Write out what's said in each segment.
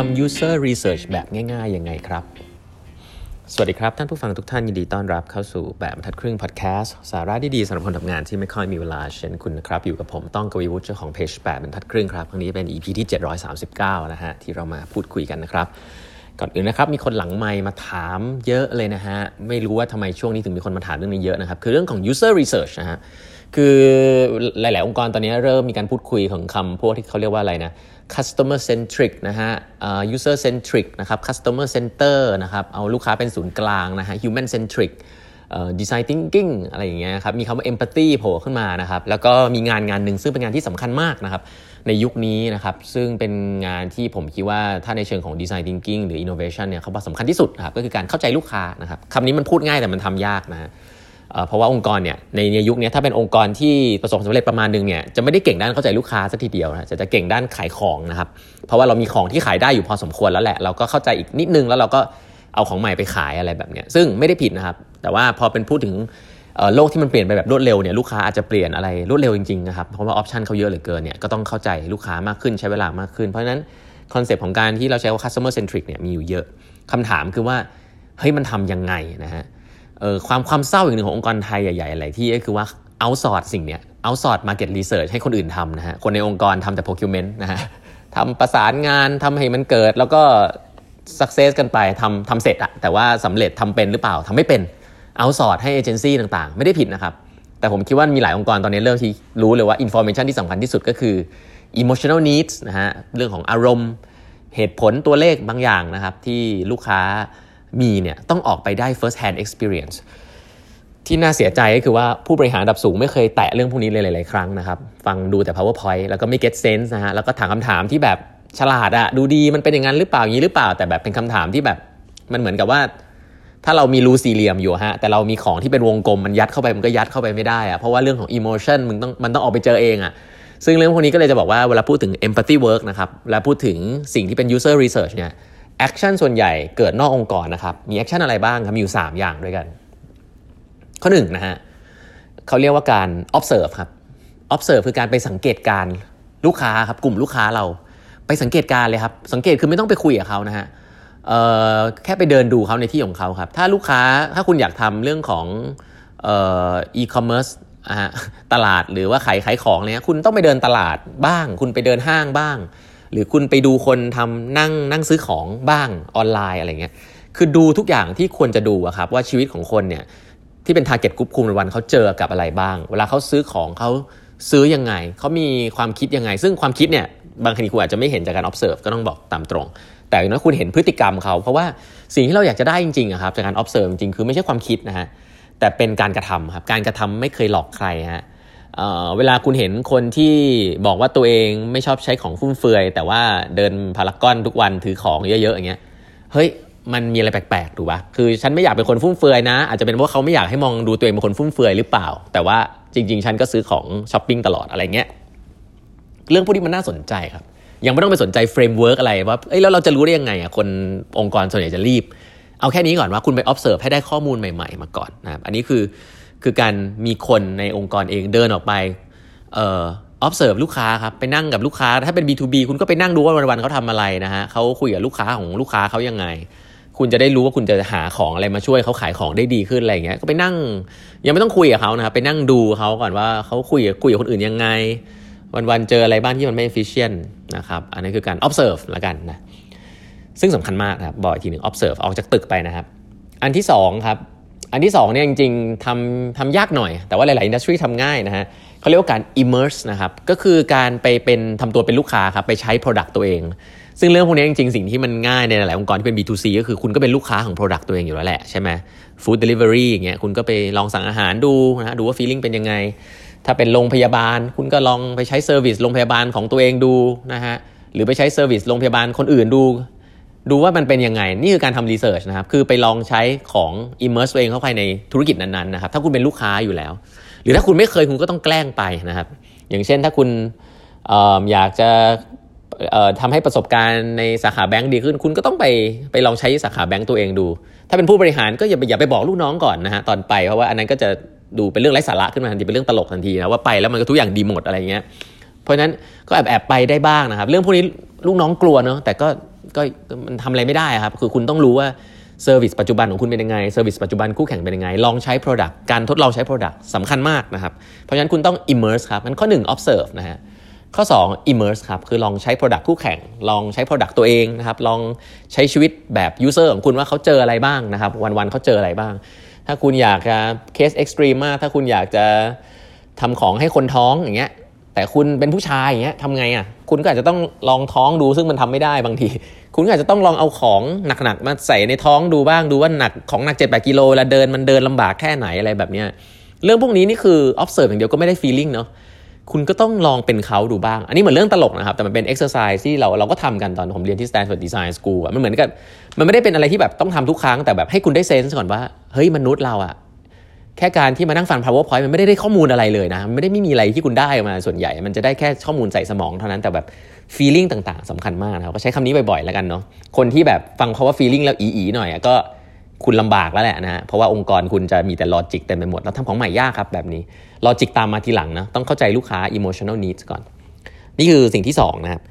ทำ user research แบบง่ายๆยังไงครับ สวัสดีครับ ท่านผู้ฟังทุกท่านยินดีต้อนรับเข้าสู่แบบทัดครึ่งพอดแคสต์สาระดีๆสำหรับคนทำงานที่ไม่ค่อยมีเวลาเช่นคุณนะครับ อยู่กับผมต้องกวีวุฒิเจ้าของเพจแปดบรรทัดครึ่งครับครั้งนี้เป็น EP ที่ 739 นะฮะ ที่เรามาพูดคุยกันนะครับ ก่อนอื่นนะครับ มีคนหลังไมค์มาถามเยอะเลยนะฮะ ไม่รู้ว่าทำไมช่วงนี้ถึงมีคนมาถามเรื่องนี้เยอะนะครับ คือเรื่องของ user research นะฮะคือหลาย ๆ องค์กรตอนนี้เริ่มมีการพูดคุยของคำพวกที่เขาเรียกว่าอะไรนะ customer centric นะฮะ user centric นะครับ customer center นะครับเอาลูกค้าเป็นศูนย์กลางนะฮะ human centric design thinking อะไรอย่างเงี้ยครับมีคำว่า empathy โผล่ขึ้นมานะครับแล้วก็มีงานงานหนึ่งซึ่งเป็นงานที่สำคัญมากนะครับในยุคนี้นะครับซึ่งเป็นงานที่ผมคิดว่าถ้าในเชิงของ design thinking หรือ innovation เนี่ยเขาบอกสำคัญที่สุดนะครับก็คือการเข้าใจลูกค้านะครับคำนี้มันพูดง่ายแต่มันทำยากนะฮะ เพราะว่าองค์กรเนี่ยในยุคนี้ถ้าเป็นองค์กรที่ประสบความสำเร็จประมาณนึงเนี่ยจะไม่ได้เก่งด้านเข้าใจลูกค้าสักทีเดียวนะจะจะเก่งด้านขายของนะครับ เพราะว่าเรามีของที่ขายได้อยู่พอสมควรแล้วแหละเราก็เข้าใจอีกนิดนึงแล้วเราก็เอาของใหม่ไปขายอะไรแบบเนี้ยซึ่งไม่ได้ผิดนะครับ แต่ว่าพอเป็นพูดถึงโลกที่มันเปลี่ยนไปแบบรวดเร็วเนี่ยลูกค้าอาจจะเปลี่ยนอะไรรวดเร็วจริงๆนะครับเพราะว่า option เขาเยอะเหลือเกินเนี่ยก็ต้องเข้าใจลูกค้ามากขึ้นใช้เวลามากขึ้น เพราะฉะนั้นคอนเซปต์ของการที่เราใช้ว่า customer centric เนี่ยมีอยู่เยอะคำถามคือว่าเฮ้ยมันทำยังไงนะฮะ ความความเศร้าอย่างหนึ่งขององค์กรไทยใหญ่ๆอะไรที่ก็คือว่า outsource สิ่งเนี้ย outsource market research ให้คนอื่นทำนะฮะคนในองค์กรทำแต่ procurement นะฮะทำประสานงานทำให้มันเกิด แล้วก็ success กันไปทำทำเสร็จอะแต่ว่าสำเร็จทำเป็นหรือเปล่าทำไม่เป็น outsource ให้เอเจนซี่ต่างๆ ไม่ได้ผิดนะครับ แต่ผมคิดว่ามีหลายองค์กรตอนนี้เริ่มที่รู้เลยว่า information ที่สำคัญที่สุดก็คือ emotional needs นะฮะเรื่องของอารมณ์เหตุผลตัวเลขบางอย่างนะครับที่ลูกค้า มีเนี่ยต้องออกไปได้ first hand experience ที่น่าเสียใจก็คือว่าผู้บริหารระดับสูงไม่เคยแตะเรื่องพวกนี้เลยหลาย ๆ ครั้งนะครับ ฟังดูแต่ powerpoint แล้วก็ไม่ get sense นะฮะแล้วก็ถามคำถามที่แบบฉลาดอะดูดีมันเป็นอย่างนั้นหรือเปล่าอย่างนี้หรือเปล่า แต่แบบเป็นคำถามที่แบบมันเหมือนกับว่า ถ้าเรามีรูสี่เหลี่ยมอยู่ฮะแต่เรามีของที่เป็นวงกลมมันยัดเข้าไปมันก็ยัดเข้าไปไม่ได้อะเพราะว่าเรื่องของ emotion มันต้องมันต้องออกไปเจอเองอะซึ่งเรื่องพวกนี้ก็เลยจะบอกว่าเวลาพูดถึง empathy work นะครับเวลาพูดถึงสิ่งที่เป็น user research เนี่ย action ส่วนใหญ่เกิดนอกองค์กรนะครับ มี action อะไรบ้างครับ มีอยู่ 3 อย่างด้วยกัน ข้อหนึ่งนะฮะเขาเรียกว่าการ observe ครับ observe คือการไปสังเกตการณ์ลูกค้าครับ กลุ่มลูกค้าเราไปสังเกตการณ์เลยครับ สังเกตคือไม่ต้องไปคุยกับเขานะฮะแค่ไปเดินดูเขาในที่ของเขาครับ ถ้าลูกค้าถ้าคุณอยากทำเรื่องของอีคอมเมิร์ซตลาดหรือว่าขายขายของเนี่ยคุณต้องไปเดินตลาดบ้าง คุณไปเดินห้างบ้าง หรือคุณไปดูคนทำนั่งนั่งซื้อของบ้างออนไลน์อะไรเงี้ยคือดูทุกอย่างที่ควรจะดูอะครับว่าชีวิตของคนเนี่ยที่เป็น target กลุ่มคุณวันๆเขาเจอกับอะไรบ้าง เวลาเขาซื้อของเขาซื้อยังไง เขามีความคิดยังไง ซึ่งความคิดเนี่ยบางทีคุณอาจจะไม่เห็นจากการ observe ก็ต้องบอกตามตรง แต่อย่างน้อยคุณเห็นพฤติกรรมเขา เพราะว่าสิ่งที่เราอยากจะได้จริงๆครับจากการ observe จริงๆคือไม่ใช่ความคิดนะฮะแต่เป็นการกระทำครับการกระทำไม่เคยหลอกใครฮะ เวลาคุณเห็นคนที่บอกว่าตัวเองไม่ชอบใช้ของฟุ่มเฟือย แต่ว่าเดินพารากอนทุกวันถือของเยอะๆอย่างเงี้ยเฮ้ยมันมีอะไรแปลกๆถูกปะคือฉันไม่อยากเป็นคนฟุ่มเฟือยนะ อาจจะเป็นเพราะเขาไม่อยากให้มองดูตัวเองเป็นคนฟุ่มเฟือยหรือเปล่า แต่ว่าจริง ๆ ฉันก็ซื้อของช้อปปิ้งตลอดอะไรเงี้ยเรื่องพวกนี้มันน่าสนใจครับ ยังไม่ต้องไปสนใจ framework อะไรว่าเอ้ยแล้วเราจะรู้ได้ยังไงอะคนองค์กรส่วนใหญ่จะรีบ เอาแค่นี้ก่อนว่าคุณไป observe ให้ได้ข้อมูลใหม่ ๆ มาก่อนนะครับอันนี้คือ คือการมีคนในองค์กรเองเดินออกไปเอ่อ observe ลูกค้าครับไปนั่งกับลูกค้า ถ้าเป็น B2B คุณก็ไปนั่งดูว่าวันๆเขาทำอะไรนะฮะเขาคุยกับลูกค้าของลูกค้าเขายังไง คุณจะได้รู้ว่าคุณจะหาของอะไรมาช่วยเขาขายของได้ดีขึ้นอะไรเงี้ยก็ไปนั่ง ยังไม่ต้องคุยกับเขานะครับไปนั่งดูเขาก่อนว่าเขาคุยคุยกับคนอื่นยังไง วันๆเจออะไรบ้างที่มันไม่ efficient นะครับอันนี้คือการ observe ละกันนะซึ่งสำคัญมากครับบอกอีกทีหนึ่ง observe ออกจากตึกไปนะครับ อันที่2ครับ อันที่2เนี่ยจริงๆทำทำยากหน่อย แต่ว่าหลายๆอินดัสทรีทำง่ายนะฮะเขาเรียกว่าการ immerse นะครับ ก็คือการไปเป็นทำตัวเป็นลูกค้าครับไปใช้ Product ตัวเอง ซึ่งเรื่องพวกนี้จริงๆ สิ่งที่มันง่ายในหลายองค์กรที่เป็น B2C ก็คือคุณก็เป็นลูกค้าของ Product ตัวเองอยู่แล้วแหละใช่ไหม Food Delivery อย่างเงี้ยคุณก็ไปลองสั่งอาหารดูนะดูว่า feeling เป็นยังไง ถ้าเป็นโรงพยาบาล คุณก็ลองไปใช้ service โรงพยาบาลของตัวเองดูนะฮะหรือไปใช้ service โรงพยาบาลคนอื่นดู ดูว่ามันเป็นยังไง นี่คือการทำ research นะครับ คือไปลองใช้ของ immerse ตัวเองเข้าไปในธุรกิจนั้นๆนะครับ ถ้าคุณเป็นลูกค้าอยู่แล้ว หรือถ้าคุณไม่เคยคุณก็ต้องแกล้งไปนะครับ อย่างเช่นถ้าคุณอยากจะทำให้ประสบการณ์ในสาขาแบงก์ดีขึ้น คุณก็ต้องไปไปลองใช้สาขาแบงก์ตัวเองดู ถ้าเป็นผู้บริหารก็อย่าไปอย่าไปบอกลูกน้องก่อนนะฮะตอนไปเพราะว่าอันนั้นก็จะดูเป็นเรื่องไร้สาระขึ้นมาทันทีเป็นเรื่องตลกทันทีนะว่าไปแล้วมันก็ทุกอย่างดีหมดอะไรเงี้ยเพราะฉะนั้นก็แอบแอบไปได้บ้างนะครับ เรื่องพวกนี้ลูกน้องกลัวเนาะแต่ก็ ก็มันทำอะไรไม่ได้ครับ คือคุณต้องรู้ว่า service ปัจจุบันของคุณเป็นยังไง service ปัจจุบันคู่แข่งเป็นยังไง ลองใช้ Product การทดลองใช้ Product สำคัญมากนะครับ เพราะฉะนั้นคุณต้อง immerse ครับมันข้อ 1 observe นะฮะข้อ 2 immerse ครับคือลองใช้ Product คู่แข่ง ลองใช้ Product ตัวเองนะครับลองใช้ชีวิตแบบ user ของคุณว่าเขาเจออะไรบ้างนะครับ วันๆเขาเจออะไรบ้าง ถ้าคุณอยากจะ case extreme มากถ้าคุณอยากจะทำของให้คนท้องอย่างเงี้ย แต่คุณเป็นผู้ชายอย่างเงี้ยทำไงอะคุณก็อาจจะต้องลองท้องดูซึ่งมันทำไม่ได้บางที คุณก็อาจจะต้องลองเอาของหนักๆมาใส่ในท้องดูบ้างดูว่าหนักของหนักเจ็ดกิโลเวลาเดินมันเดินลำบากแค่ไหนอะไรแบบเนี้ยเรื่องพวกนี้นี่คือ observe อย่างเดียวก็ไม่ได้ feeling เนาะคุณก็ต้องลองเป็นเขาดูบ้าง อันนี้เหมือนเรื่องตลกนะครับ แต่มันเป็น exercise ที่เราเราก็ทำกันตอนผมเรียนที่ Stanford Design School มันเหมือนกับมันไม่ได้เป็นอะไรที่แบบต้องทำทุกครั้งแต่แบบให้คุณได้เซนส์ก่อนว่าเฮ้ยมนุษย์เราอะ แค่การที่มานั่งฟัง powerpoint มันไม่ได้ได้ข้อมูลอะไรเลยนะมันไม่ได้ไม่มีอะไรที่คุณได้มาส่วนใหญ่ มันจะได้แค่ข้อมูลใส่สมองเท่านั้นแต่แบบ feeling ต่างๆสำคัญมากนะครับก็ใช้คำนี้บ่อยๆแล้วกันเนาะคนที่แบบฟังเขาว่า feeling แล้วอีๆหน่อยก็คุณลำบากแล้วแหละนะฮะเพราะว่าองค์กรคุณจะมีแต่ลอจิกเต็มไปหมด แล้วทำของใหม่ยากครับแบบนี้ลอจิกตามมาทีหลังนะต้องเข้าใจลูกค้า emotional needs ก่อน นี่คือสิ่งที่2นะครับ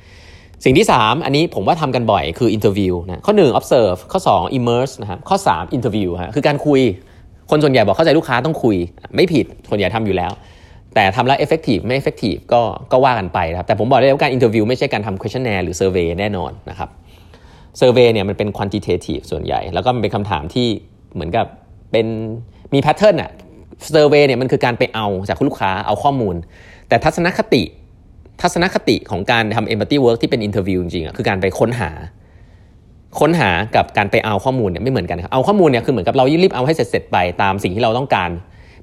สิ่งที่ 3 อันนี้ผมว่าทำกันบ่อยคือ interview นะข้อ 1 observe ข้อ 2 immerse นะครับข้อ 3 interview ฮะคือการคุย คนส่วนใหญ่บอกเข้าใจลูกค้าต้องคุย ไม่ผิดส่วนใหญ่ทำอยู่แล้ว แต่ทำแล้ว effective ไม่ effective ก็ก็ว่ากันไปครับแต่ผมบอกได้ว่าการ interview ไม่ใช่การทำ questionnaire หรือ survey แน่นอนนะครับ survey เนี่ยมันเป็น quantitative ส่วนใหญ่ แล้วก็มันเป็นคำถามที่เหมือนกับเป็นมี pattern อะ survey เนี่ยมันคือการไปเอาจากคุณลูกค้าเอาข้อมูล แต่ทัศนคติ ทัศนคติของการทำ empathy work ที่เป็น interview จริงๆอะคือการไปค้นหา ค้นหากับการไปเอาข้อมูลเนี่ยไม่เหมือนกันครับเอาข้อมูลเนี่ยคือเหมือนกับเรารีบเอาให้เสร็จๆไปตามสิ่งที่เราต้องการ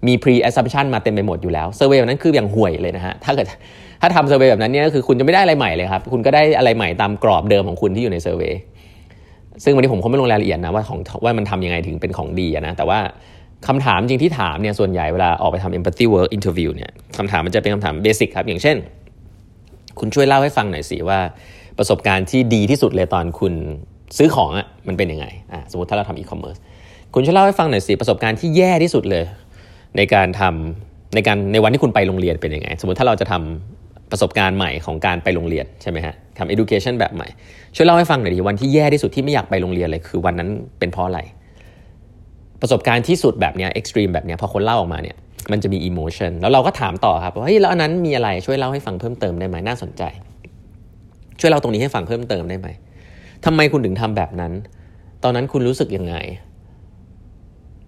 มี pre assumption มาเต็มไปหมดอยู่แล้ว survey แบบนั้นคืออย่างห่วยเลยนะฮะถ้าเกิดถ้าทำ survey แบบนั้นเนี่ยคือคุณจะไม่ได้อะไรใหม่เลยครับคุณก็ได้อะไรใหม่ตามกรอบเดิมของคุณที่อยู่ใน surveyซึ่งวันนี้ผมคงไม่ลงรายละเอียดนะว่าของว่ามันทำยังไงถึงเป็นของดีนะแต่ว่าคำถามจริงที่ถามเนี่ยส่วนใหญ่เวลาออกไปทำ empathy work interview เนี่ยคำถามมันจะเป็นคำถาม basic ครับอย่างเช่น คุณช่วยเล่าให้ฟังหน่อยสิว่าประสบการณ์ที่ดีที่สุดเลยตอนคุณ ซื้อของอะ่ะมันเป็นยังไงอะสมมติถ้าเราทำอีคอมเมิร์ซคุณช่วยเล่าให้ฟังหน่อยสิประสบการณ์ที่แย่ที่สุดเลย ในการทำในการในวันที่คุณไปโรงเรียนเป็นยังไง สมมติถ้าเราจะทำประสบการณ์ใหม่ของการไปโรงเรียนใช่ไหมฮะทำ education แบบใหม่ ช่วยเล่าให้ฟังหน่อยดิวันที่แย่ที่สุดที่ไม่อยากไปโรงเรียนเลยคือวันนั้นเป็นเพราะอะไร ประสบการณ์ที่สุดแบบเนี้ย extreme แบบเนี้ยพอคนเล่าออกมาเนี่ยมันจะมี emotion แล้วเราก็ถามต่อครับว่าเฮ้ยแล้วอันนั้นมีอะไรช่วยเล่าให้ฟังเพิ่มเติมได้ไหมน่าสนใจ ช่วยเล่าตรงนี้ให้ฟังเพิ่มเติมได้ไหม ทำไมคุณถึงทำแบบนั้น ตอนนั้นคุณรู้สึกยังไง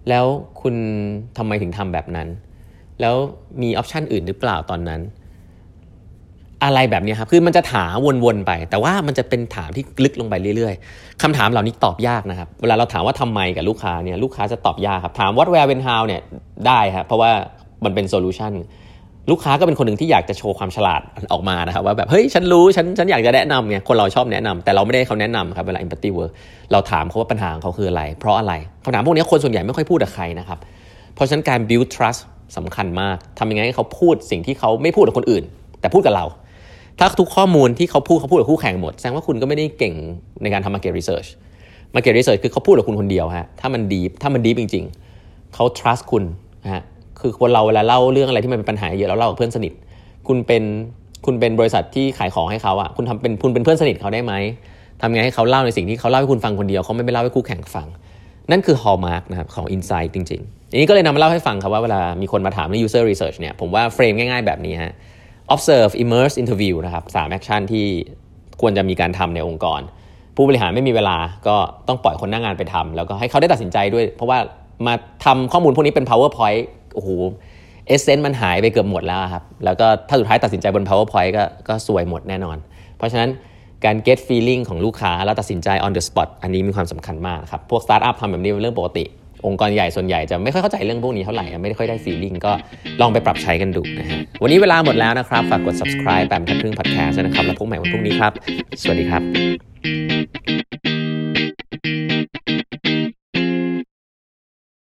แล้วคุณทำไมถึงทำแบบนั้น แล้วมีออปชันอื่นหรือเปล่าตอนนั้น อะไรแบบนี้ครับ คือมันจะถามวนๆไป แต่ว่ามันจะเป็นถามที่ลึกลงไปเรื่อยๆคำถามเหล่านี้ตอบยากนะครับ เวลาเราถามว่าทำไมกับลูกค้าเนี่ย ลูกค้าจะตอบยากครับ ถาม what where when how เนี่ยได้ครับเพราะว่ามันเป็นโซลูชัน ลูกค้าก็เป็นคนหนึ่งที่อยากจะโชว์ความฉลาดออกมานะครับว่าแบบเฮ้ยฉันรู้ฉันฉันอยากจะแนะนำไงคนเราชอบแนะนำแต่เราไม่ได้เขาแนะนำครับเวลา empathy work เราถามเขาว่าปัญหาของเขาคืออะไร เพราะอะไรคำถามพวกนี้คนส่วนใหญ่ไม่ค่อยพูดกับใครนะครับเพราะฉะนั้นการ build trust สำคัญมากทำยังไงให้เขาพูดสิ่งที่เขาไม่พูดกับคนอื่น แต่พูดกับเรา ถ้าทุกข้อมูลที่เขาพูดเขาพูดกับคู่แข่งหมดแสดงว่าคุณก็ไม่ได้เก่งในการทำ market research market research คือเขาพูดกับคุณคนเดียวฮะถ้ามันดีถ้ามันดีจริง ๆเขา trust คุณฮะ คือคนเราเวลาเล่าเรื่องอะไรที่มันเป็นปัญหาเยอะเราเล่ากับเพื่อนสนิท คุณเป็นคุณเป็นบริษัทที่ขายของให้เขาอะคุณทำเป็นคุณเป็นเพื่อนสนิทเขาได้ไหมทำไงให้เขาเล่าในสิ่งที่เขาเล่าให้คุณฟังคนเดียวเขาไม่ไปเล่าให้คู่แข่งฟัง นั่นคือ hallmark นะครับของ insight จริงๆอันนี้ก็เลยนำมาเล่าให้ฟังครับว่าเวลามีคนมาถามใน user research เนี่ยผมว่า frame ง่ายๆแบบนี้ฮะ observe immerse interview นะครับสาม action ที่ควรจะมีการทำในองค์กร ผู้บริหารไม่มีเวลาก็ต้องปล่อยคนหน้างงานไปทำแล้วก็ให้เขาได้ตัดสินใจด้วย เพราะว่ามาทำข้อมูลพวกนี้เป็น powerpoint โอ้โห essence มันหายไปเกือบหมดแล้วครับ แล้วก็ถ้าสุดท้ายตัดสินใจบน powerpoint ก็ก็สวยหมดแน่นอน เพราะฉะนั้นการ get feeling ของลูกค้าแล้วตัดสินใจ on the spot อันนี้มีความสำคัญมากครับ พวก startup ทำแบบนี้เป็นเรื่องปกติ องค์กรใหญ่ส่วนใหญ่จะไม่ค่อยเข้าใจเรื่องพวกนี้เท่าไหร่ ไม่ได้ค่อยได้ feeling ก็ลองไปปรับใช้กันดูนะฮะ วันนี้เวลาหมดแล้วนะครับ ฝากกด subscribe แปมทัดครึ่ง podcast นะครับ แล้วพบใหม่วันพรุ่งนี้ครับ สวัสดีครับ